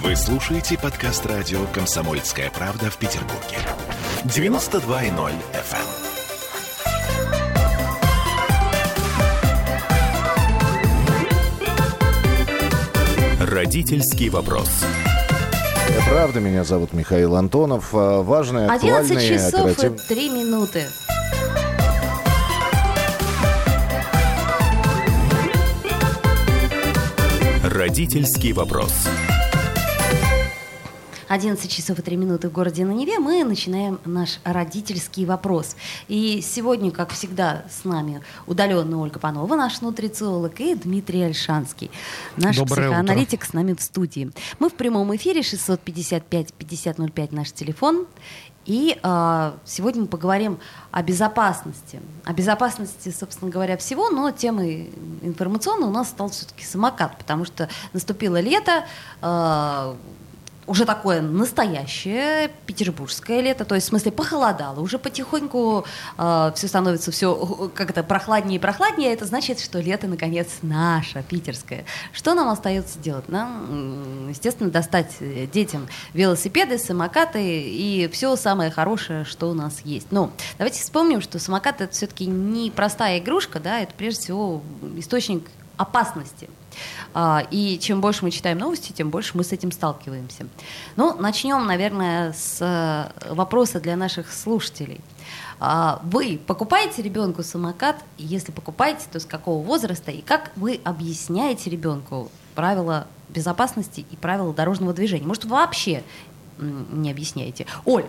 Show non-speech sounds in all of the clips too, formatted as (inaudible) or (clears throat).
Вы слушаете подкаст радио «Комсомольская правда» в Петербурге. 92.0 FM. Родительский вопрос. Правда, меня зовут Михаил Антонов. А, Важные, 11 актуальные, часов и оперативные... 3 минуты. Родительский вопрос. 11 часов и 3 минуты в городе на Неве. Мы начинаем наш родительский вопрос. И сегодня, как всегда, с нами удаленно Ольга Панова, наш нутрициолог, и Дмитрий Альшанский, наш Доброе психоаналитик с нами в студии. Мы в прямом эфире 655-5005 наш телефон. И э, сегодня мы поговорим о безопасности. О безопасности, собственно говоря, всего, но темой информационной у нас стал все-таки самокат, потому что наступило лето, э, уже такое настоящее петербургское лето, то есть в смысле похолодало, уже потихоньку э, все становится все как это прохладнее и прохладнее, это значит, что лето наконец наше питерское. Что нам остается делать? Нам, естественно, достать э, детям велосипеды, самокаты и все самое хорошее, что у нас есть. Но давайте вспомним, что самокат это все-таки не простая игрушка, да, это прежде всего источник опасности. А, И чем больше мы читаем новости, тем больше мы с этим сталкиваемся. Ну, начнем, наверное, с э, вопроса для наших слушателей. А, Вы покупаете ребенку самокат? Если покупаете, то с какого возраста? И как вы объясняете ребенку правила безопасности и правила дорожного движения? Может, вообще не объясняете? Оль,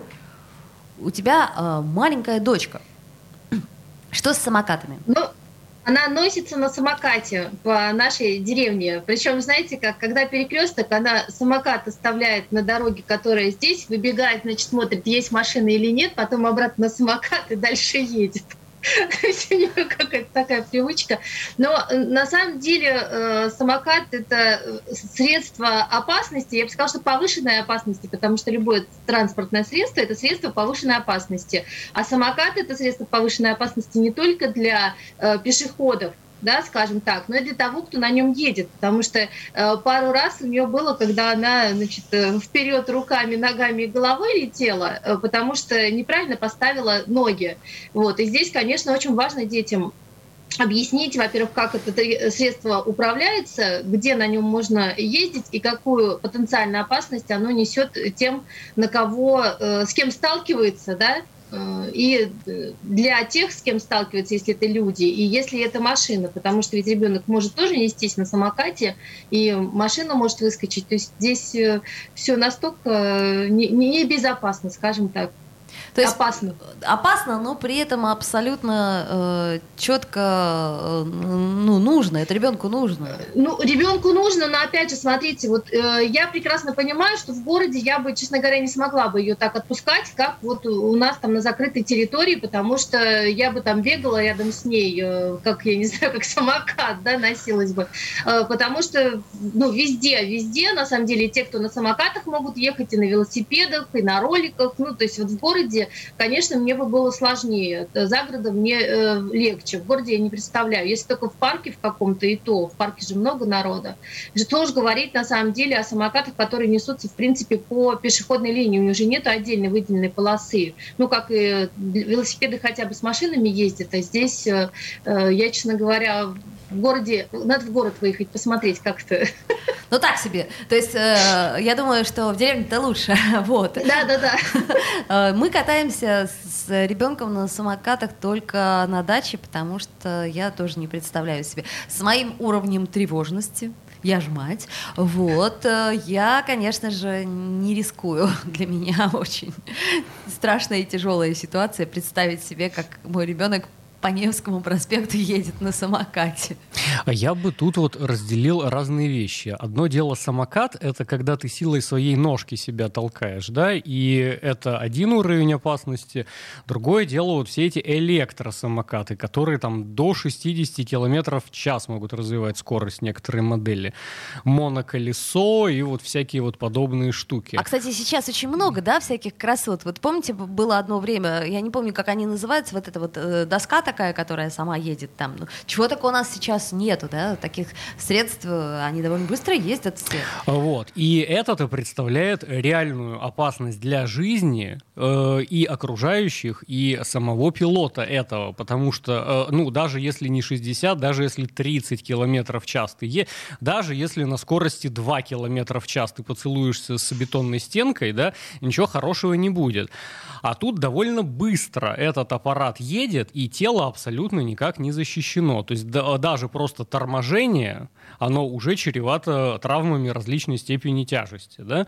у тебя э, маленькая дочка. Что с самокатами? Ну, она носится на самокате по нашей деревне. Причем, знаете, как когда перекресток, она самокат оставляет на дороге, которая здесь, выбегает, значит, смотрит, есть машина или нет, потом обратно на самокат и дальше едет. У нее какая-то такая привычка. Но э, на самом деле э, самокат это э, средство опасности, я бы сказала, что повышенной опасности, потому что любое транспортное средство это средство повышенной опасности. А самокат это средство повышенной опасности не только для пешеходов, да, скажем так, но и для того, кто на нем едет, потому что э, пару раз у нее было, когда она, значит, э, вперед руками, ногами и головой летела, э, потому что неправильно поставила ноги, вот, и здесь, конечно, очень важно детям объяснить, во-первых, как это три- средство управляется, где на нем можно ездить и какую потенциальную опасность оно несет тем, на кого, э, с кем сталкивается, да, Э, и э, для тех, с кем сталкиваются, если это люди, и если это машина, потому что ведь ребенок может тоже нестись на самокате, и машина может выскочить. То есть здесь все настолько э, не- не- небезопасно, скажем так. То есть Опасно. опасно, но при этом абсолютно э, четко э, ну, нужно. Это ребенку нужно. Ну, ребенку нужно, но опять же, смотрите, вот э, я прекрасно понимаю, что в городе я бы, честно говоря, не смогла бы ее так отпускать, как вот у нас там на закрытой территории, потому что я бы там бегала рядом с ней, э, как, я не (laughs) знаю, как самокат, да, носилась бы. Э, потому что, ну, везде, везде, на самом деле, те, кто на самокатах могут ехать, и на велосипедах, и на роликах, ну, то есть вот в городе, конечно, мне бы было сложнее, Э, за городом мне э, легче, в городе я не представляю, если только в парке в каком-то, и то, в парке же много народа. Что уж говорить на самом деле о самокатах, которые несутся, в принципе, по пешеходной линии. У них же нет отдельной выделенной полосы. Ну, как и велосипеды хотя бы с машинами ездят, а здесь, э, э, я, честно говоря, в городе, надо в город выехать, посмотреть как-то. (laughs) Ну так себе. То есть э, я думаю, что в деревне-то лучше. (laughs) вот. Да-да-да. (laughs) Э, Мы катаемся с ребенком на самокатах только на даче, потому что я тоже не представляю себе. С моим уровнем тревожности, я ж мать, вот, э, я, конечно же, не рискую. Для меня очень страшная и тяжелая ситуация представить себе, как мой ребенок по Невскому проспекту едет на самокате. Я бы тут вот разделил разные вещи. Одно дело самокат — это когда ты силой своей ножки себя толкаешь, да, и это один уровень опасности. Другое дело вот все эти электросамокаты, которые там до 60 километров в час могут развивать скорость некоторые модели. Моноколесо и вот всякие вот подобные штуки. А, кстати, сейчас очень много, да, всяких красот. Вот помните, было одно время, я не помню, как они называются, вот эта вот э, доска такая, которая сама едет там. Ну, чего такого у нас сейчас нету, да, таких средств, они довольно быстро ездят все. Вот, и это-то представляет реальную опасность для жизни э, и окружающих, и самого пилота этого, потому что, э, ну, даже если не 60, даже если 30 километров в час ты е, даже если на скорости 2 километра в час ты поцелуешься с бетонной стенкой, да, ничего хорошего не будет. А тут довольно быстро этот аппарат едет, и тело абсолютно никак не защищено. То есть да, даже просто торможение, оно уже чревато травмами различной степени тяжести. Да?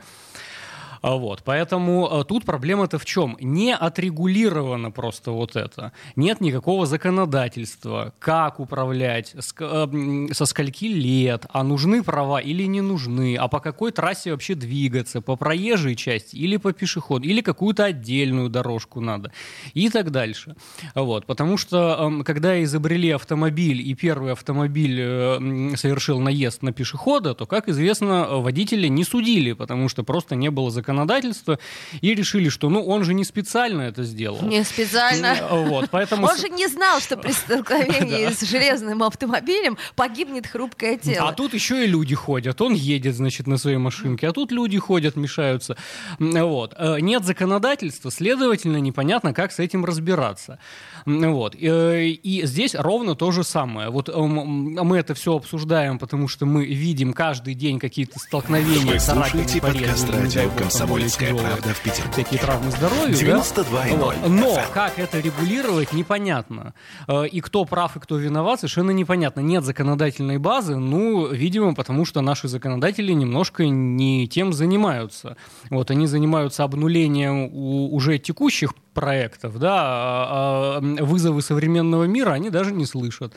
А вот, поэтому э, тут проблема-то в чем? Не отрегулировано просто вот это. Нет никакого законодательства, как управлять, э, со скольки лет, а нужны права или не нужны, а по какой трассе вообще двигаться, по проезжей части или по пешеходу, или какую-то отдельную дорожку надо и так дальше. Вот, потому что эм, когда изобрели автомобиль и первый автомобиль э, совершил наезд на пешехода, то, как известно, водители не судили, потому что просто не было законодательства законодательства и решили, что ну он же не специально это сделал. Не специально. Вот, поэтому... Он же не знал, что при (laughs) столкновении с железным автомобилем погибнет хрупкое тело. А тут еще и люди ходят. Он едет, значит, на своей машинке, а тут люди ходят, мешаются. Вот. Э, нет законодательства, следовательно, непонятно, как с этим разбираться. Вот. Э, и здесь ровно то же самое. Вот э, мы это все обсуждаем, потому что мы видим каждый день какие-то столкновения Вы слушаете подкаст радио «Комсомольская правда» в Петербурге. Такие травмы здоровья. 92,0 да? Но как это регулировать, непонятно. Э, и кто прав и кто виноват, совершенно непонятно. Нет законодательной базы, ну, видимо, потому что наши законодатели немножко не тем занимаются. Вот они занимаются обнулением уже текущих проектов, да, а, а вызовы современного мира они даже не слышат.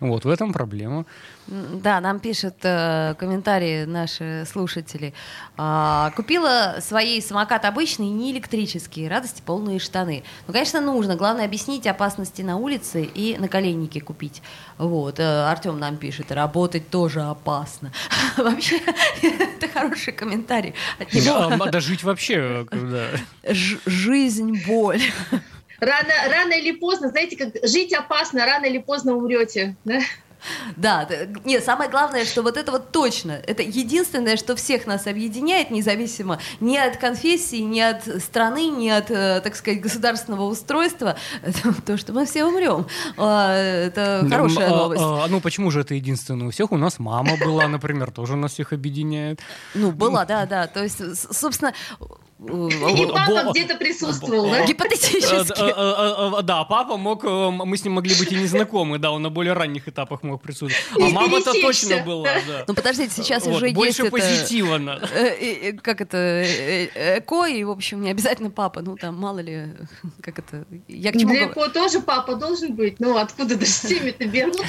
Вот в этом проблема. Да, нам пишут э, комментарии наши слушатели. А, купила своей самокат обычный, не электрический, радости полные штаны. Ну, конечно, нужно. Главное объяснить опасности на улице и на коленнике купить. Вот. Э, Артем нам пишет, работать тоже опасно. (laughs) Вообще, (laughs) это хороший комментарий. Да, жить вообще. Жизнь боль. Рано, рано или поздно, знаете, как жить опасно, рано или поздно умрете. Да? Да, нет, самое главное, что вот это вот точно, это единственное, что всех нас объединяет, независимо ни от конфессии, ни от страны, ни от, э, так сказать, государственного устройства, (laughs) это то, что мы все умрем. А, это хорошая а, новость. А, ну, почему же это единственное? У всех у нас мама была, например, тоже нас всех объединяет. Ну, была, да, да. То есть, собственно, и папа где-то присутствовал, да? Гипотетически. Э, э, э, да, папа мог, мы с ним могли быть и не знакомы, да, он на более ранних этапах мог присутствовать. А мама-то точно была, да. Ну, подождите, сейчас уже есть Больше позитива надо. Как это, эко, и, в общем, не обязательно папа, ну, там, мало ли, (laughs) как это, я к чему Для эко тоже папа должен быть, ну, откуда даже семьи-то берут?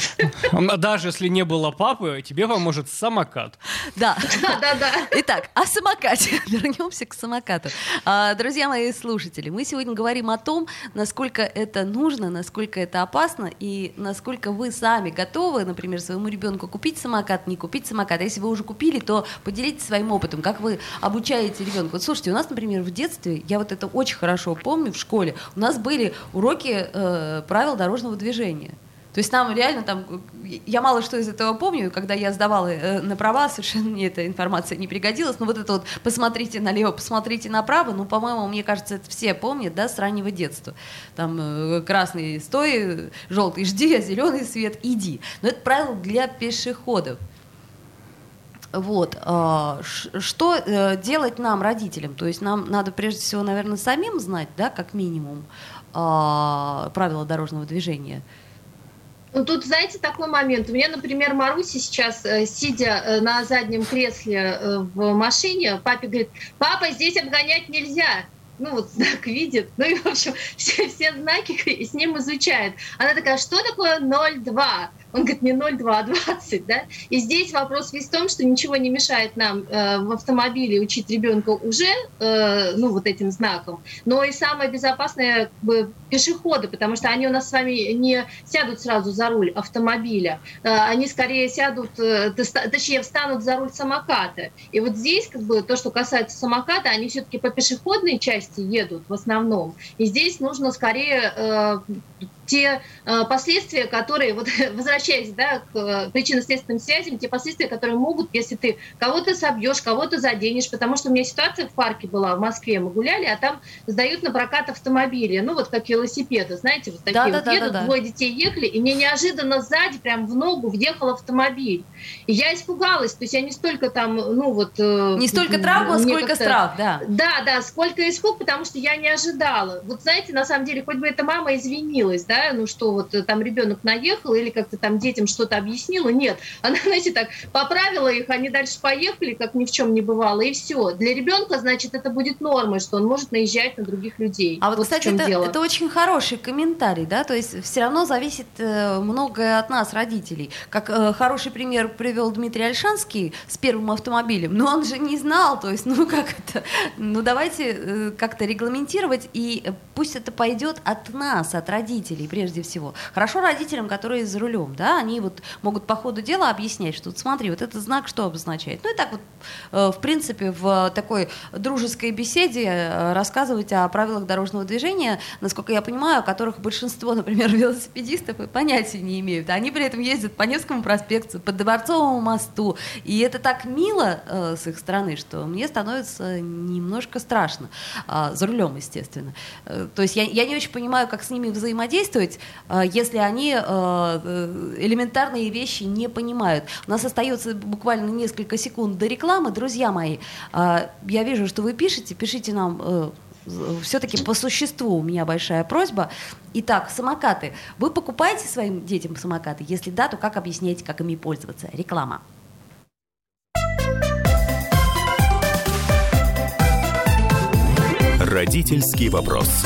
Даже если не было папы, тебе поможет самокат. Да. Да, да, Итак, о самокате. (laughs) Вернемся к самокату самокату. А, друзья мои слушатели, мы сегодня говорим о том, насколько это нужно, насколько это опасно и насколько вы сами готовы, например, своему ребенку купить самокат, не купить самокат. А если вы уже купили, то поделитесь своим опытом, как вы обучаете ребенка. Вот слушайте, у нас, например, в детстве, я вот это очень хорошо помню в школе, у нас были уроки э, правил дорожного движения. То есть нам реально там, я мало что из этого помню, когда я сдавала э, на права, совершенно мне эта информация не пригодилась, но вот это вот посмотрите налево, посмотрите направо, ну, по-моему, мне кажется, это все помнят, да, с раннего детства. Там э, красный стой, желтый жди, а зеленый свет иди. Но это правило для пешеходов. Вот. А, что э, делать нам, родителям? То есть нам надо прежде всего, наверное, самим знать, да, как минимум, а, правила дорожного движения – ну, тут, знаете, такой момент. У меня, например, Маруся сейчас, э, сидя э, на заднем кресле э, в машине, папе говорит, папа, здесь обгонять нельзя ну вот знак видит, ну и в общем (laughs) все, все знаки с ним изучает. Она такая, что такое 0,2? Он говорит, не 0,2, а 20, да? И здесь вопрос весь в том, что ничего не мешает нам э, в автомобиле учить ребенка уже, э, ну, вот этим знаком, но и самое безопасное как бы, пешеходы, потому что они у нас с вами не сядут сразу за руль автомобиля, э, они скорее сядут, э, точнее, встанут за руль самоката. И вот здесь, как бы, то, что касается самоката, они все-таки по пешеходной части едут в основном. И здесь нужно скорее э, те э, последствия, которые, вот (laughs) возвращаясь да, к э, причинно-следственным связям, те последствия, которые могут, если ты кого-то собьешь, кого-то заденешь, потому что у меня ситуация в парке была в Москве, мы гуляли, а там сдают на прокат автомобили, ну вот как велосипеды, знаете, вот такие да, вот да, едут, да, да. двое детей ехали, и мне неожиданно сзади прям в ногу въехал автомобиль. И я испугалась, то есть я не столько там, ну вот... Э, не столько травма, сколько страх, да. Да, да, сколько испуг, потому что я не ожидала. Вот знаете, на самом деле, хоть бы эта мама извинилась, да, да, ну что вот э, там ребенок наехал или как-то там детям что-то объяснила, нет, (laughs) она, знаете, так поправила их, они дальше поехали, как ни в чем не бывало, и все. Для ребенка, значит, это будет нормой, что он может наезжать на других людей. А вот, вот кстати, это, это очень хороший комментарий, да, то есть все равно зависит э, многое от нас, родителей. Как э, хороший пример привел Дмитрий Альшанский с первым автомобилем, но он же не знал, то есть, (laughs) ну как это, ну давайте э, как-то регламентировать, и пусть это пойдет от нас, от родителей родителей прежде всего. Хорошо родителям, которые за рулем, да, они вот могут по ходу дела объяснять, что вот смотри, вот этот знак что обозначает. Ну и так вот, э, в принципе, в такой дружеской беседе э, рассказывать о правилах дорожного движения, насколько я понимаю, о которых большинство, например, (laughs) велосипедистов и понятия не имеют. Они при этом ездят по Невскому проспекту, по Дворцовому мосту, и это так мило э, с их стороны, что мне становится немножко страшно. Э, за рулем, естественно. То есть я, я не очень понимаю, как с ними взаимодействовать, действовать, э, если они э, э, элементарные вещи не понимают. У нас остается буквально несколько секунд до рекламы. Друзья мои, я вижу, что вы пишете, пишите нам все-таки по существу у меня большая просьба. Итак, самокаты. Вы покупаете своим детям самокаты? Если да, то как объясняете, как ими пользоваться? Реклама. Родительский вопрос.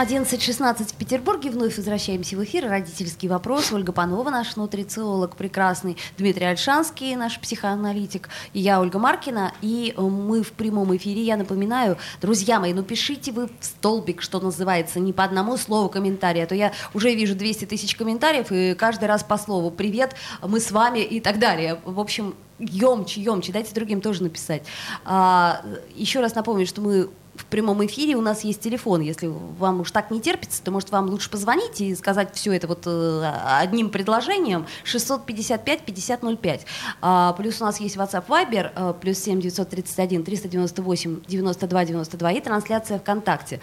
11.16 в Петербурге. Вновь возвращаемся в эфир. Родительский вопрос. Ольга Панова, наш нутрициолог прекрасный. Дмитрий Альшанский, наш психоаналитик. И я, Ольга Маркина. И мы в прямом эфире. Я напоминаю, друзья мои, ну пишите вы в столбик, что называется, не по одному слову комментария. А то я уже вижу 200 тысяч комментариев, и каждый раз по слову «Привет, мы с вами» и так далее. В общем, емче, емче, дайте другим тоже написать. А, еще раз напомню, что мы прямом эфире у нас есть телефон. Если вам уж так не терпится, то, может, вам лучше позвонить и сказать все это вот э, одним предложением. 655-5005. А, плюс у нас есть WhatsApp Viber, э, плюс 7 931 398 92 92 и трансляция ВКонтакте.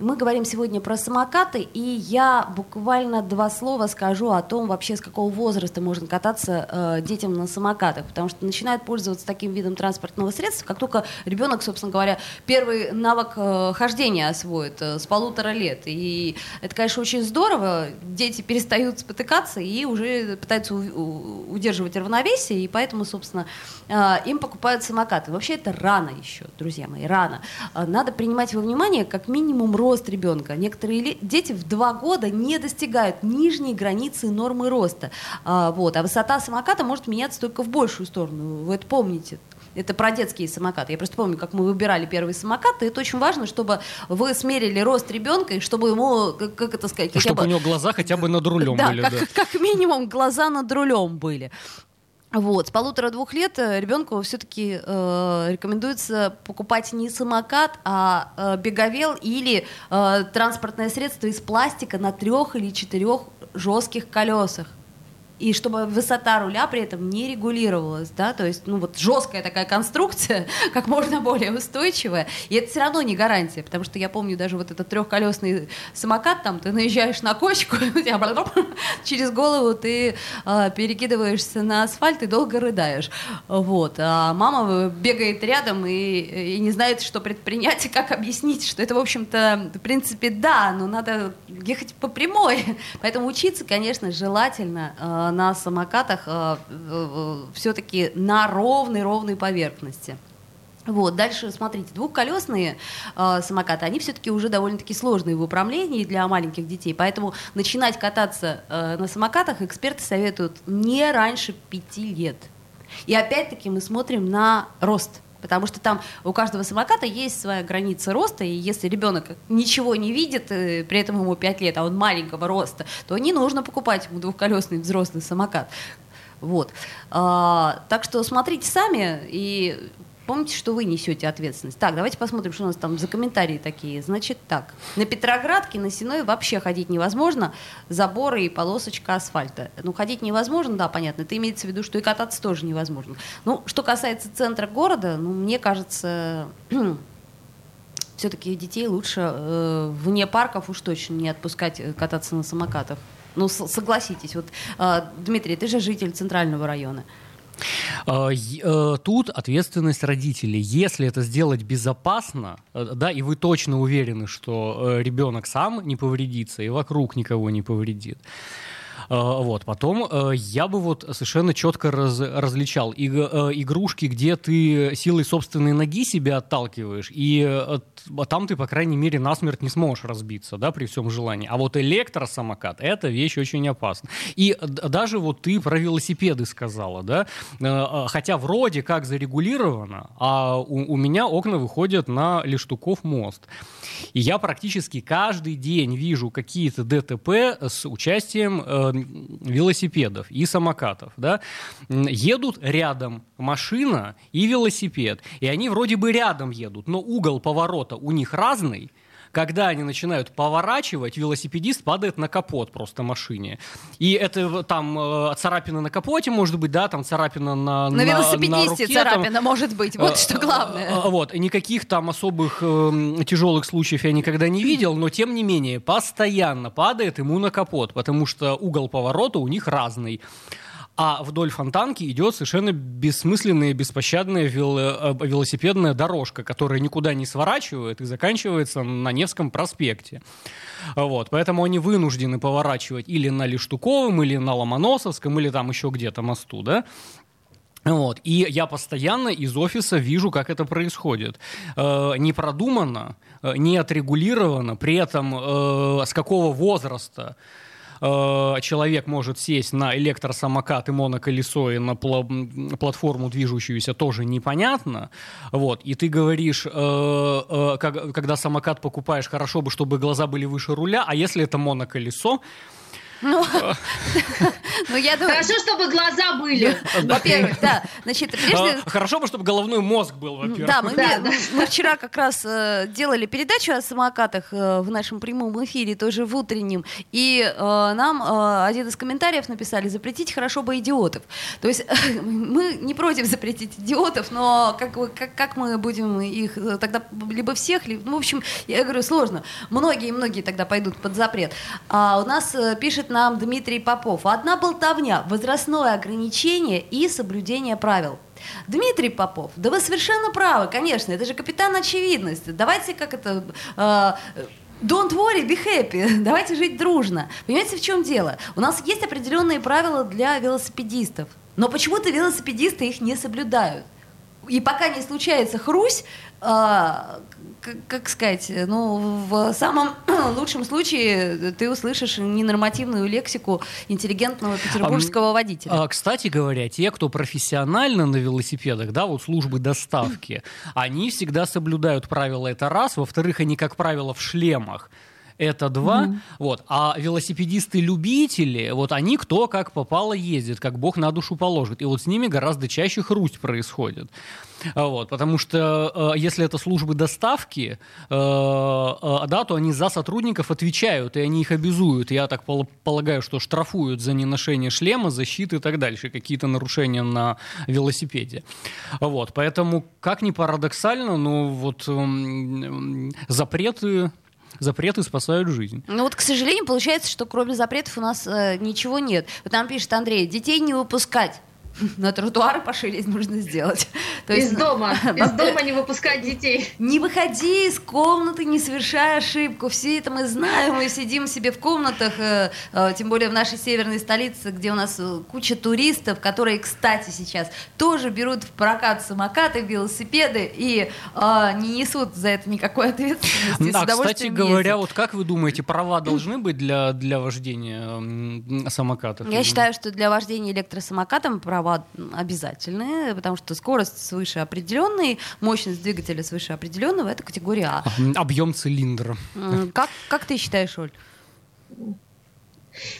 Мы говорим сегодня про самокаты, и я буквально два слова скажу о том, вообще с какого возраста можно кататься э, детям на самокатах, потому что начинают пользоваться таким видом транспортного средства, как только ребенок, собственно говоря, первый навык э, хождения освоит э, с полутора лет. И это, конечно, очень здорово. Дети перестают спотыкаться и уже пытаются у, удерживать равновесие, и поэтому, собственно, э, им покупают самокаты. Вообще это рано еще, друзья мои, рано. Э, надо принимать во внимание как минимум рост ребенка. Некоторые дети в два года не достигают нижней границы нормы роста. А, вот. а высота самоката может меняться только в большую сторону. Вы это помните. Это про детские самокаты. Я просто помню, как мы выбирали первый самокат, и это очень важно, чтобы вы смерили рост ребенка, и чтобы ему, как, как это сказать... Чтобы бы... у него глаза хотя бы над рулем да, были. Как, да, как минимум глаза над рулем были. Вот, с полутора-двух лет э, ребенку все-таки э, рекомендуется покупать не самокат, а э, беговел или э, транспортное средство из пластика на трех или четырех жестких колесах и чтобы высота руля при этом не регулировалась, да, то есть, ну вот жесткая такая конструкция, (laughs) как можно более устойчивая, и это все равно не гарантия, потому что я помню даже вот этот трехколесный самокат, там ты наезжаешь на кочку, (laughs) через голову ты э, перекидываешься на асфальт и долго рыдаешь, вот, а мама бегает рядом и, и не знает, что предпринять, и как объяснить, что это, в общем-то, в принципе, да, но надо ехать по прямой, (laughs) поэтому учиться, конечно, желательно Э, на самокатах э, все-таки на ровной-ровной поверхности. Вот, дальше, смотрите, двухколесные э, самокаты, они все-таки уже довольно-таки сложные в управлении для маленьких детей, поэтому начинать кататься э, на самокатах эксперты советуют не раньше пяти лет. И опять-таки мы смотрим на рост Потому что там у каждого самоката есть своя граница роста, и если ребенок ничего не видит, э, при этом ему 5 лет, а он маленького роста, то не нужно покупать ему двухколесный взрослый самокат. Вот. А, так что смотрите сами и Помните, что вы несете ответственность. Так, давайте посмотрим, что у нас там за комментарии такие. Значит так, на Петроградке, на Сеной вообще ходить невозможно. Заборы и полосочка асфальта. Ну, ходить невозможно, да, понятно. Это имеется в виду, что и кататься тоже невозможно. Ну, что касается центра города, ну, мне кажется, (clears throat) все-таки детей лучше э, вне парков уж точно не отпускать э, кататься на самокатах. Ну, согласитесь. Вот, э, Дмитрий, ты же житель центрального района. А, э, тут ответственность родителей. Если это сделать безопасно, э, да, и вы точно уверены, что э, ребенок сам не повредится и вокруг никого не повредит, вот. Потом э, я бы вот совершенно четко раз, различал и, э, игрушки, где ты силой собственной ноги себя отталкиваешь, и а там ты, по крайней мере, насмерть не сможешь разбиться, да, при всем желании. А вот электросамокат — это вещь очень опасна. И даже вот ты про велосипеды сказала, да, хотя вроде как зарегулировано, а у, у меня окна выходят на Лештуков мост. И я практически каждый день вижу какие-то ДТП с участием велосипедов и самокатов, да, едут рядом машина и велосипед, и они вроде бы рядом едут, но угол поворота у них разный, когда они начинают поворачивать, велосипедист падает на капот просто машине. И это там э, царапина на капоте, может быть, да, там царапина на На, на велосипедисте на руке, царапина там, может быть, вот э, что главное. Э, вот, никаких там особых э, тяжелых случаев я никогда не видел, но тем не менее, постоянно падает ему на капот, потому что угол поворота у них разный а вдоль фонтанки идет совершенно бессмысленная, беспощадная э, велосипедная дорожка, которая никуда не сворачивает и заканчивается на Невском проспекте. Вот, поэтому они вынуждены поворачивать или на Лиштуковом, или на Ломоносовском, или там еще где-то мосту, да, вот. И я постоянно из офиса вижу, как это происходит. Э, не продумано, э, не отрегулировано, при этом э, с какого возраста человек может сесть на электросамокат и моноколесо и на пл- платформу движущуюся тоже непонятно. Вот. И ты говоришь, э, э, как, когда самокат покупаешь, хорошо бы, чтобы глаза были выше руля, а если это моноколесо, ну, (laughs) ну, я думаю... Хорошо, чтобы глаза были. Во-первых, да. Значит, прежде... А, хорошо бы, чтобы головной мозг был, во-первых. Да, мы, мы вчера как раз э, делали передачу о самокатах э, в нашем прямом эфире, тоже в утреннем, и э, нам э, один из комментариев написали «запретить хорошо бы идиотов». То есть (laughs) мы не против запретить идиотов, но как, как, как мы будем их э, тогда либо всех, либо... Ну, в общем, я говорю, сложно. Многие-многие тогда пойдут под запрет. А у нас э, пишет нам Дмитрий Попов. Одна болтовня, возрастное ограничение и соблюдение правил. Дмитрий Попов, да вы совершенно правы, конечно, это же капитан очевидности. Давайте как это... Э, Don't worry, be happy. (laughs) Давайте жить дружно. Понимаете, в чем дело? У нас есть определенные правила для велосипедистов, но почему-то велосипедисты их не соблюдают. И пока не случается хрусь, а, как, сказать, ну, в самом (clears throat) лучшем случае ты услышишь ненормативную лексику интеллигентного петербургского а, водителя. А, кстати говоря, те, кто профессионально на велосипедах, да, вот службы доставки, (clears throat) они всегда соблюдают правила, это раз. Во-вторых, они, как правило, в шлемах это два. Mm-hmm. Вот. А велосипедисты-любители, вот они кто как попало ездит, как бог на душу положит. И вот с ними гораздо чаще хрусть происходит. А вот, потому что э, если это службы доставки, э, э, да, то они за сотрудников отвечают, и они их обязуют. Я так полагаю, что штрафуют за неношение шлема, защиты и так дальше, какие-то нарушения на велосипеде. Вот, поэтому, как ни парадоксально, но вот э, запреты запреты спасают жизнь. Ну вот, к сожалению, получается, что кроме запретов у нас э, ничего нет. Вот там пишет Андрей, детей не выпускать. (laughs) на тротуары пошире нужно сделать. То из есть, дома. (laughs) Из дома не выпускать детей. Не выходи из комнаты, не совершай ошибку. Все это мы знаем, мы сидим себе в комнатах, э, э, тем более в нашей северной столице, где у нас э, куча туристов, которые, кстати, сейчас тоже берут в прокат самокаты, велосипеды и не несут за это никакой ответственности. А, кстати говоря, вот как вы думаете, права должны быть для, для вождения самокатов? Я считаю, что для вождения электросамокатом права права обязательные, потому что скорость свыше определенной, мощность двигателя свыше определенного — это категория А. Объем цилиндра. Как, как ты считаешь, Оль?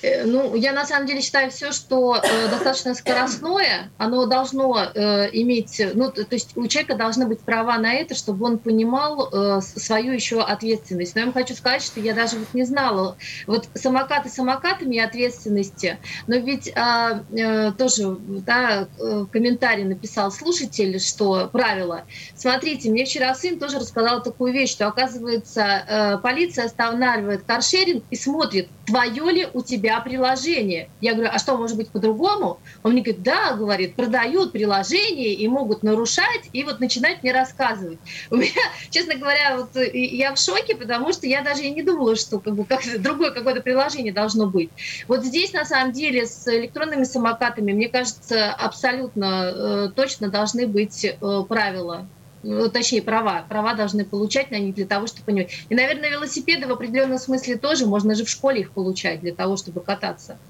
Э, ну, я на самом деле считаю все, что э, достаточно скоростное, оно должно э, иметь, ну, то, есть у человека должны быть права на это, чтобы он понимал э, свою еще ответственность. Но я вам хочу сказать, что я даже вот не знала, вот самокаты самокатами ответственности, но ведь э, э, тоже, да, э, комментарий написал слушатель, что правило. Смотрите, мне вчера сын тоже рассказал такую вещь, что оказывается э, полиция останавливает каршеринг и смотрит, твое ли у тебя приложение. Я говорю, а что, может быть по-другому? Он мне говорит, да, говорит, продают приложение и могут нарушать, и вот начинать мне рассказывать. (laughs) У меня, честно говоря, вот я в шоке, потому что я даже и не думала, что как бы, как, (laughs) другое какое-то приложение должно быть. Вот здесь, на самом деле, с электронными самокатами, мне кажется, абсолютно э, точно должны быть э, правила ну, точнее, права. Права должны получать на них для того, чтобы понимать. И, наверное, велосипеды в определенном смысле тоже, можно же в школе их получать для того, чтобы кататься.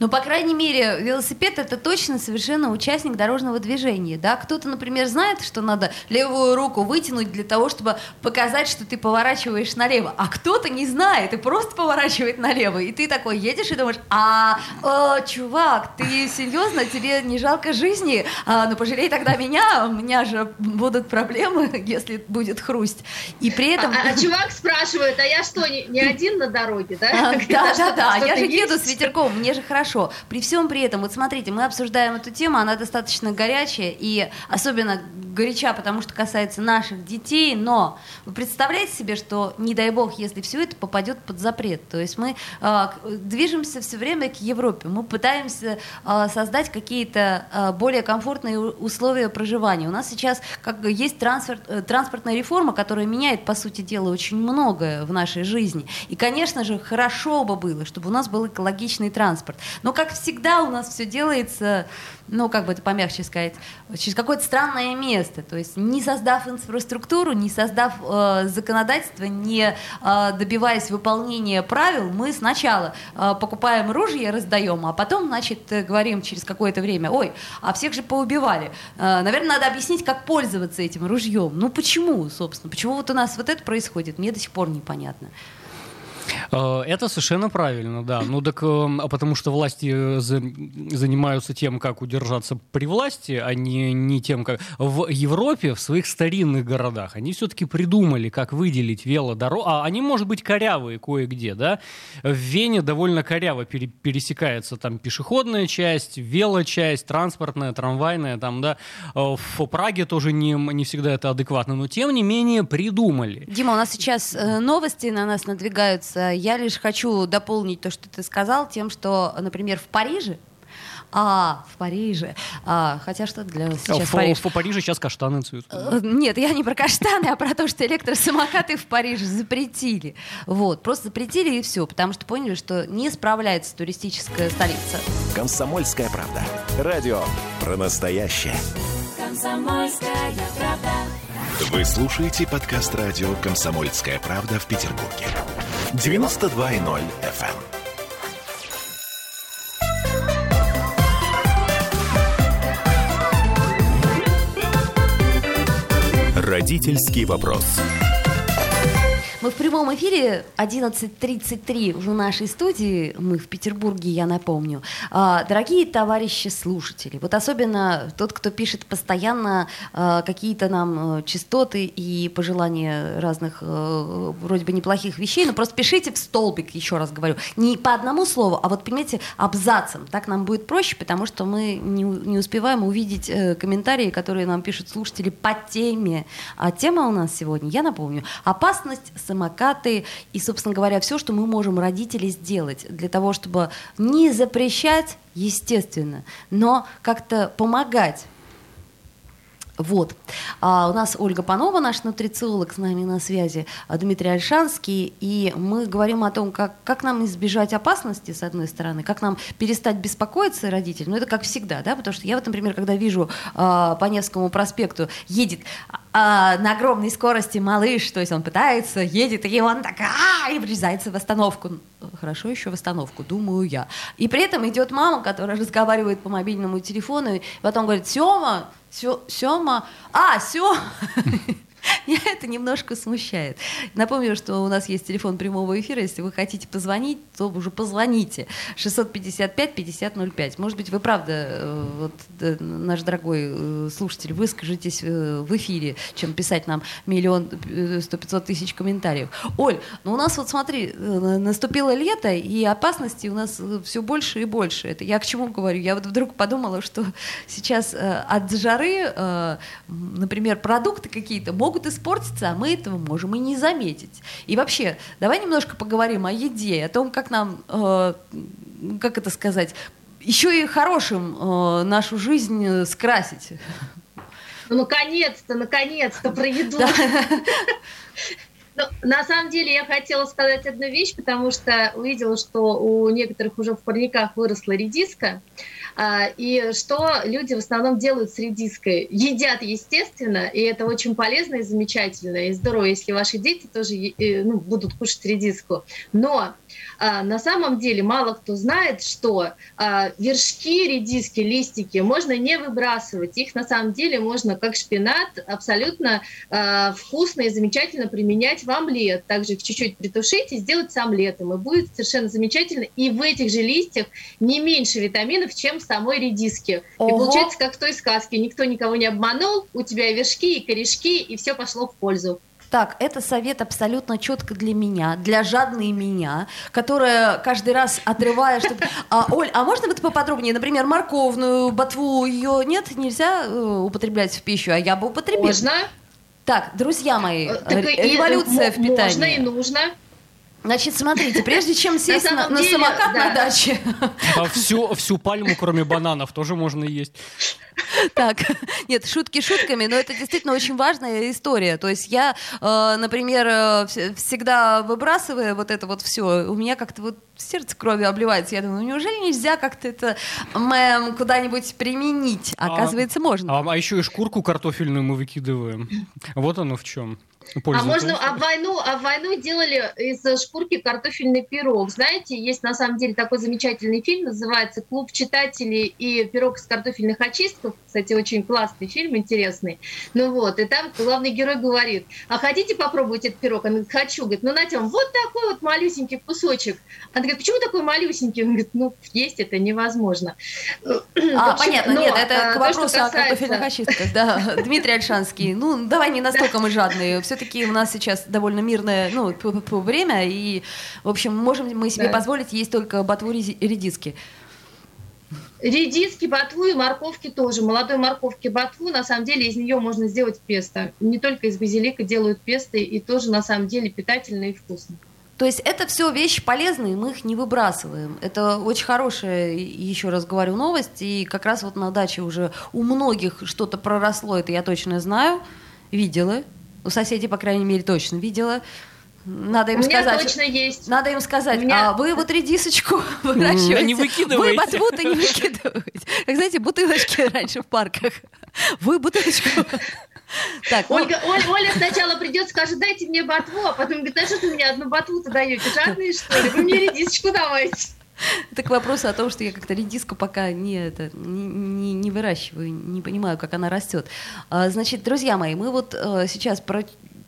Но, по крайней мере, велосипед это точно совершенно участник дорожного движения. Да? Кто-то, например, знает, что надо левую руку вытянуть для того, чтобы показать, что ты поворачиваешь налево, а кто-то не знает и просто поворачивает налево. И ты такой едешь и думаешь, а, э, чувак, ты серьезно, тебе не жалко жизни? А, ну пожалей тогда меня, у меня же будут проблемы, (laughs) если будет хрусть. И при этом... А, а, а чувак спрашивает, а я что, не, не один на дороге, да? А, (laughs) да, да, да, я же еду с ветерком, мне же хорошо хорошо. При всем при этом, вот смотрите, мы обсуждаем эту тему, она достаточно горячая и особенно горяча, потому что касается наших детей, но вы представляете себе, что, не дай бог, если все это попадет под запрет, то есть мы э, движемся все время к Европе, мы пытаемся э, создать какие-то э, более комфортные условия проживания. У нас сейчас как есть трансфер, э, транспортная реформа, которая меняет, по сути дела, очень многое в нашей жизни. И, конечно же, хорошо бы было, чтобы у нас был экологичный транспорт. Но, как всегда, у нас все делается, ну, как бы это помягче сказать, через какое-то странное место. То есть не создав инфраструктуру, не создав э, законодательство, не э, добиваясь выполнения правил, мы сначала э, покупаем ружья, раздаем, а потом, значит, говорим через какое-то время, ой, а всех же поубивали. Э, наверное, надо объяснить, как пользоваться этим ружьем. Ну, почему, собственно? Почему вот у нас вот это происходит? Мне до сих пор непонятно. Э, это совершенно правильно, да. Ну так, эм, а потому что власти э, занимаются тем, как удержаться при власти, а не, не тем, как... В Европе, в своих старинных городах, они все-таки придумали, как выделить велодорогу. А они, может быть, корявые кое-где, да. В Вене довольно коряво пере пересекается там пешеходная часть, велочасть, транспортная, трамвайная, там, да. Э, в Праге тоже не, не всегда это адекватно, но тем не менее придумали. Дима, у нас сейчас новости на нас надвигаются я лишь хочу дополнить то, что ты сказал, тем, что, например, в Париже а, в Париже. А, хотя что для сейчас в, Париж? В, в Париже сейчас каштаны цветут. Э, нет, я не про каштаны, а про то, что электросамокаты в Париже запретили. Вот, просто запретили и все, потому что поняли, что не справляется туристическая столица. Комсомольская правда. Радио про настоящее. Комсомольская правда. Вы слушаете подкаст радио «Комсомольская правда» в Петербурге. 92.0 FM. Эм. Родительский вопрос. Мы в прямом эфире 11.33 в нашей студии, мы в Петербурге, я напомню. А, дорогие товарищи слушатели, вот особенно тот, кто пишет постоянно а, какие-то нам э, частоты и пожелания разных э, вроде бы неплохих вещей, но просто пишите в столбик, еще раз говорю, не по одному слову, а вот, понимаете, абзацем. Так нам будет проще, потому что мы не, не успеваем увидеть э, комментарии, которые нам пишут слушатели по теме. А тема у нас сегодня, я напомню, опасность самокаты и, собственно говоря, все, что мы можем родители сделать для того, чтобы не запрещать, естественно, но как-то помогать вот. А у нас Ольга Панова, наш нутрициолог, с нами на связи, а Дмитрий Альшанский, и мы говорим о том, как, как нам избежать опасности, с одной стороны, как нам перестать беспокоиться родителям. Ну, это как всегда, да, потому что я вот, например, когда вижу а, по Невскому проспекту едет а, на огромной скорости малыш, то есть он пытается, едет, и он так, а, и врезается в остановку. хорошо еще в остановку, думаю я. И при этом идет мама, которая разговаривает по мобильному телефону, и потом говорит, Сема, Сема, а, Сема. (laughs) (laughs) Меня это немножко смущает. Напомню, что у нас есть телефон прямого эфира. Если вы хотите позвонить, то уже позвоните. 655-5005. Может быть, вы правда, э, вот, наш дорогой э, слушатель, выскажитесь э, в эфире, чем писать нам миллион сто пятьсот тысяч комментариев. Оль, ну у нас вот смотри, наступило лето, и опасности у нас все больше и больше. Это я к чему говорю? Я вот вдруг подумала, что сейчас от жары, например, продукты какие-то могут могут испортиться, а мы этого можем и не заметить. И вообще, давай немножко поговорим о еде, о том, как нам, э, как это сказать, еще и хорошим э, нашу жизнь скрасить. Ну, наконец-то, наконец-то про еду. (laughs) Ну, на самом деле я хотела сказать одну вещь, потому что увидела, что у некоторых уже в парниках выросла редиска. И что люди в основном делают с редиской? Едят, естественно, и это очень полезно и замечательно, и здорово, если ваши дети тоже э, ну, будут кушать редиску. Но а, на самом деле мало кто знает, что а, вершки редиски, листики можно не выбрасывать. Их на самом деле можно, как шпинат, абсолютно а, вкусно и замечательно применять в омлет. Также их чуть-чуть притушить и сделать с омлетом. И будет совершенно замечательно. И в этих же листьях не меньше витаминов, чем в самой редиске. Ого. И получается, как в той сказке. Никто никого не обманул, у тебя вершки, и корешки, и все пошло в пользу. Так, это совет абсолютно четко для меня, для жадной меня, которая каждый раз отрывая что-то. А, Оль, а можно вот поподробнее, например, морковную ботву ее нет, нельзя э, употреблять в пищу, а я бы употребила. Можно. Так, друзья мои, так революция и, в питании. Можно и нужно. Значит, смотрите, прежде чем (laughs) сесть на, на самокат да. на даче... А всю, всю пальму, кроме бананов, тоже можно есть. Так, нет, шутки шутками, но это действительно очень важная история. То есть я, э, например, э, всегда выбрасывая вот это вот все, у меня как-то вот сердце кровью обливается. Я думаю, ну неужели нельзя как-то это мэм, куда-нибудь применить? А, Оказывается, можно. А, а еще и шкурку картофельную мы выкидываем. Вот оно в чем. А можно, а войну, а войну делали из шкурки картофельный пирог. Знаете, есть на самом деле такой замечательный фильм, называется «Клуб читателей и пирог из картофельных очистков». Кстати, очень классный фильм, интересный. Ну вот, и там главный герой говорит, а хотите попробовать этот пирог? Он говорит, хочу. Говорит, ну, Натя, вот такой вот малюсенький кусочек. Она говорит, почему такой малюсенький? Он говорит, ну, есть это невозможно. А, понятно, нет, это а, к вопросу о картофельных очистках, да. Дмитрий Альшанский, ну, давай не настолько мы жадные. Все-таки у нас сейчас довольно мирное, ну, время, и, в общем, можем мы себе позволить есть только ботву редиски. Редиски, ботву и морковки тоже. Молодой морковки ботву, на самом деле, из нее можно сделать песто. Не только из базилика делают песто, и тоже, на самом деле, питательно и вкусно. То есть это все вещи полезные, мы их не выбрасываем. Это очень хорошая, еще раз говорю, новость. И как раз вот на даче уже у многих что-то проросло, это я точно знаю, видела. У соседей, по крайней мере, точно видела. Надо им У сказать. точно есть. Надо им сказать, меня... а вы вот редисочку (laughs) выращиваете. Не выкидываете. Вы ботву-то не выкидываете. Как знаете, бутылочки (laughs) раньше в парках. Вы бутылочку... (laughs) Так, ну Ольга, ну... Оля, Оля сначала придет, скажет, дайте мне ботву, а потом говорит, а что вы мне одну ботву-то даете? Жадные, что ли? Вы мне редисочку давайте. (laughs) Это к вопросу о том, что я как-то редиску пока не, это, не, не, выращиваю, не понимаю, как она растет. А, значит, друзья мои, мы вот а, сейчас про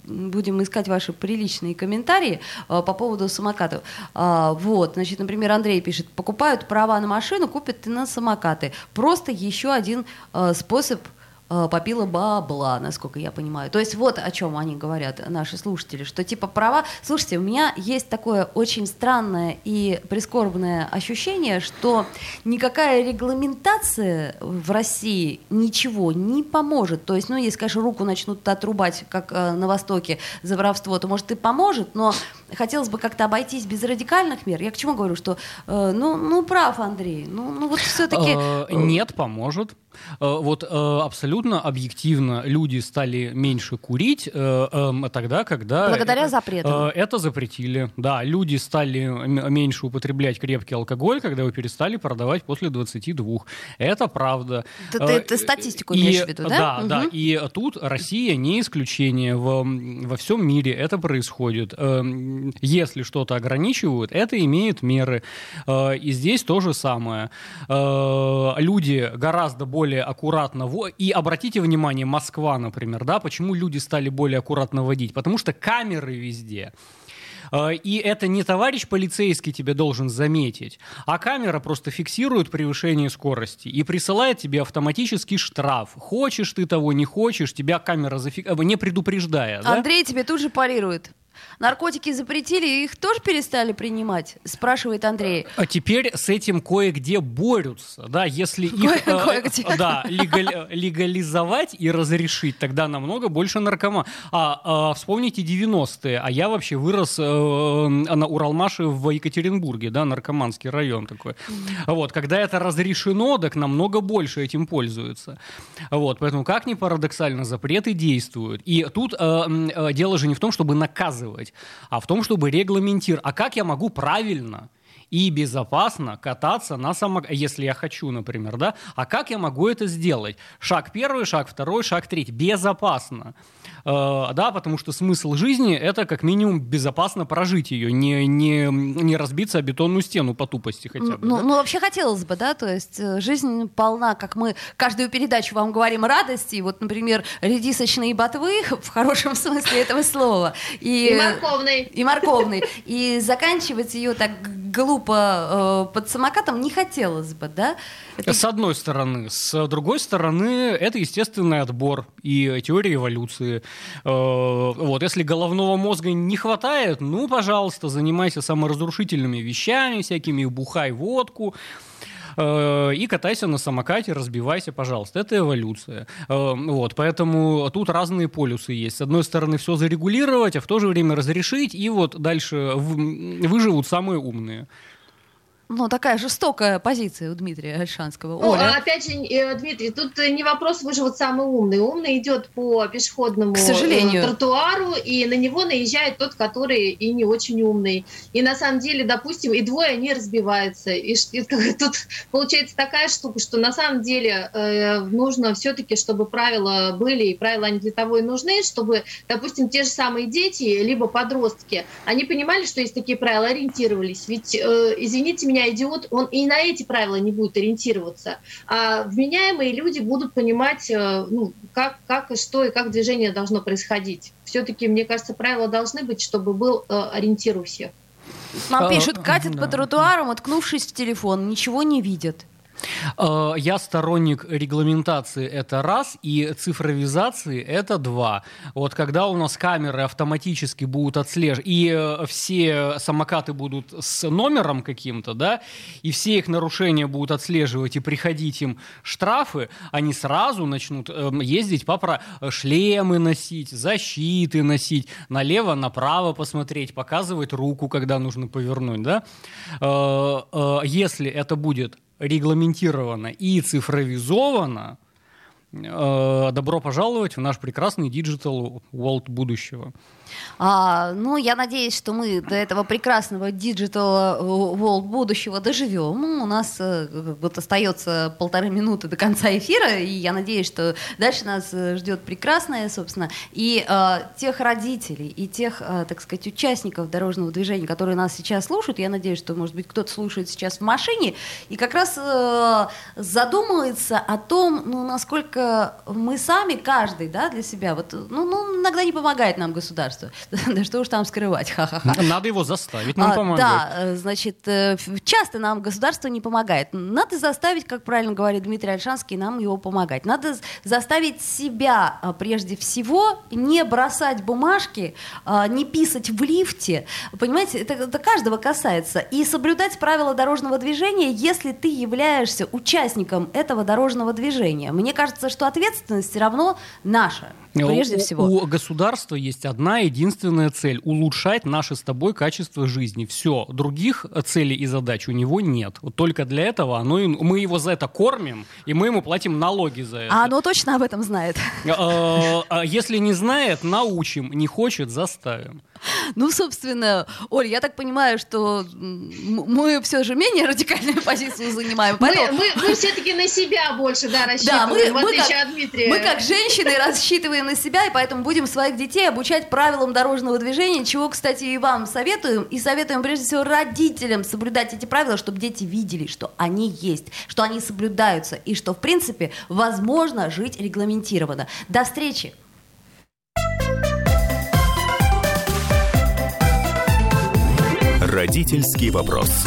будем искать ваши приличные комментарии э, по поводу самокатов. А, вот, значит, например, Андрей пишет, покупают права на машину, купят и на самокаты. Просто еще один э, способ Э, попила бабла, насколько я понимаю. То есть вот о чем они говорят, наши слушатели, что типа права... Слушайте, у меня есть такое очень странное и прискорбное ощущение, что никакая регламентация в России ничего не поможет. То есть, ну, если, конечно, руку начнут отрубать, как э, на Востоке, за воровство, то, может, и поможет, но хотелось бы как-то обойтись без радикальных мер. Я к чему говорю, что, э, ну, ну, прав, Андрей, ну, ну вот все-таки... Э, нет, поможет. Э, вот э, абсолютно объективно люди стали меньше курить э, эм, тогда, когда... Благодаря запретам. Это запретили. Да, люди стали меньше употреблять крепкий алкоголь, когда его перестали продавать после 22. Это правда. Ты, ты, ты статистику имеешь в виду, да? Да, угу. да. И тут Россия не исключение. Во, во всем мире это происходит. Эм, если что-то ограничивают, это имеет меры. И здесь то же самое. Люди гораздо более аккуратно... И обратите внимание, Москва, например, да, почему люди стали более аккуратно водить? Потому что камеры везде. Э, и это не товарищ полицейский тебе должен заметить, а камера просто фиксирует превышение скорости и присылает тебе автоматический штраф. Хочешь ты того, не хочешь, тебя камера зафик... Э, не предупреждая. Андрей да? тебе тут же парирует. Наркотики запретили, их тоже перестали принимать? Спрашивает Андрей. А теперь с этим кое-где борются. Да, если их э, да, легаль, легализовать и разрешить, тогда намного больше наркоман. А, а вспомните 90-е. А я вообще вырос э, на Уралмаше в Екатеринбурге, да, наркоманский район такой. Вот, когда это разрешено, так намного больше этим пользуются. Вот, поэтому, как ни парадоксально, запреты действуют. И тут э, э, дело же не в том, чтобы наказывать регулировать, а в том, чтобы регламентировать. А как я могу правильно и безопасно кататься на самокате, если я хочу, например, да? А как я могу это сделать? Шаг первый, шаг второй, шаг третий. Безопасно. Э, да, потому что смысл жизни — это как минимум безопасно прожить ее, не, не, не разбиться о бетонную стену по тупости хотя бы. Ну, да? ну, вообще хотелось бы, да, то есть э, жизнь полна, как мы каждую передачу вам говорим, радости, вот, например, редисочные ботвы, (laughs) в хорошем смысле этого слова. И, и морковный. И морковный. И заканчивать ее так глупо э, под самокатом не хотелось бы, да? Это... С одной стороны. С другой стороны, это естественный отбор и теория эволюции. Э, вот, если головного мозга не хватает, ну, пожалуйста, занимайся саморазрушительными вещами, всякими бухай водку и катайся на самокате, разбивайся, пожалуйста. Это эволюция. Э, вот, поэтому тут разные полюсы есть. С одной стороны, все зарегулировать, а в то же время разрешить, и вот дальше выживут самые умные ну, такая жестокая позиция у Дмитрия Альшанского. Ну, Оля. опять же, э, Дмитрий, тут не вопрос выживут самый умный. Умный идет по пешеходному К сожалению. тротуару, и на него наезжает тот, который и не очень умный. И на самом деле, допустим, и двое не разбиваются. И, и (laughs) тут получается такая штука, что на самом деле э, нужно все-таки, чтобы правила были, и правила они для того и нужны, чтобы, допустим, те же самые дети, либо подростки, они понимали, что есть такие правила, ориентировались. Ведь, э, извините меня, меня идиот, он и на эти правила не будет ориентироваться. А вменяемые люди будут понимать, э, ну, как, как и что, и как движение должно происходить. Все-таки, мне кажется, правила должны быть, чтобы был э, ориентир у всех. Нам пишут, катят по тротуарам, уткнувшись в телефон, ничего не видят. Э, я сторонник регламентации это раз, и цифровизации это два. Вот когда у нас камеры автоматически будут отслеживать, и э, все самокаты будут с номером каким-то, да, и все их нарушения будут отслеживать и приходить им штрафы, они сразу начнут эм, ездить по шлемы носить, защиты носить, налево-направо посмотреть, показывать руку, когда нужно повернуть, да. Э, если это будет регламентировано и цифровизовано, э, добро пожаловать в наш прекрасный digital world будущего. А, ну, я надеюсь, что мы до этого прекрасного digital world будущего доживем. Ну, у нас э, вот остается полторы минуты до конца эфира, и я надеюсь, что дальше нас э, ждет прекрасное, собственно, и э, тех родителей, и тех, э, так сказать, участников дорожного движения, которые нас сейчас слушают, я надеюсь, что, может быть, кто-то слушает сейчас в машине, и как раз э, задумывается о том, ну, насколько мы сами, каждый, да, для себя, вот, ну, ну иногда не помогает нам государство, государства. (laughs) Да что уж там скрывать, ха-ха-ха. Надо его заставить нам а, помогать. Да, э, значит, э, часто нам государство не помогает. Надо заставить, как правильно говорит Дмитрий Альшанский, нам его помогать. Надо заставить себя а, прежде всего не бросать бумажки, а, не писать в лифте. Понимаете, это, это каждого касается. И соблюдать правила дорожного движения, если ты являешься участником этого дорожного движения. Мне кажется, что ответственность все равно наша. Прежде у, всего. У государства есть одна единственная цель – улучшать наше с тобой качество жизни. Все. Других целей и задач у него нет. Вот только для этого оно, мы его за это кормим, и мы ему платим налоги за это. А оно точно об этом знает? А, а если не знает, научим. Не хочет – заставим. (laughs) Ну, собственно, Оль, я так понимаю, что мы все же менее радикальную (laughs) позицию занимаем. Поэтому... Мы, мы, мы все-таки на себя больше да, рассчитываем, да, мы, в отличие мы как, от Дмитрия. Мы как женщины рассчитываем на себя, и поэтому будем своих детей обучать правилам дорожного движения, чего, кстати, и вам советуем. И советуем, прежде всего, родителям соблюдать эти правила, чтобы дети видели, что они есть, что они соблюдаются, и что, в принципе, возможно жить регламентированно. До встречи! Родительский вопрос.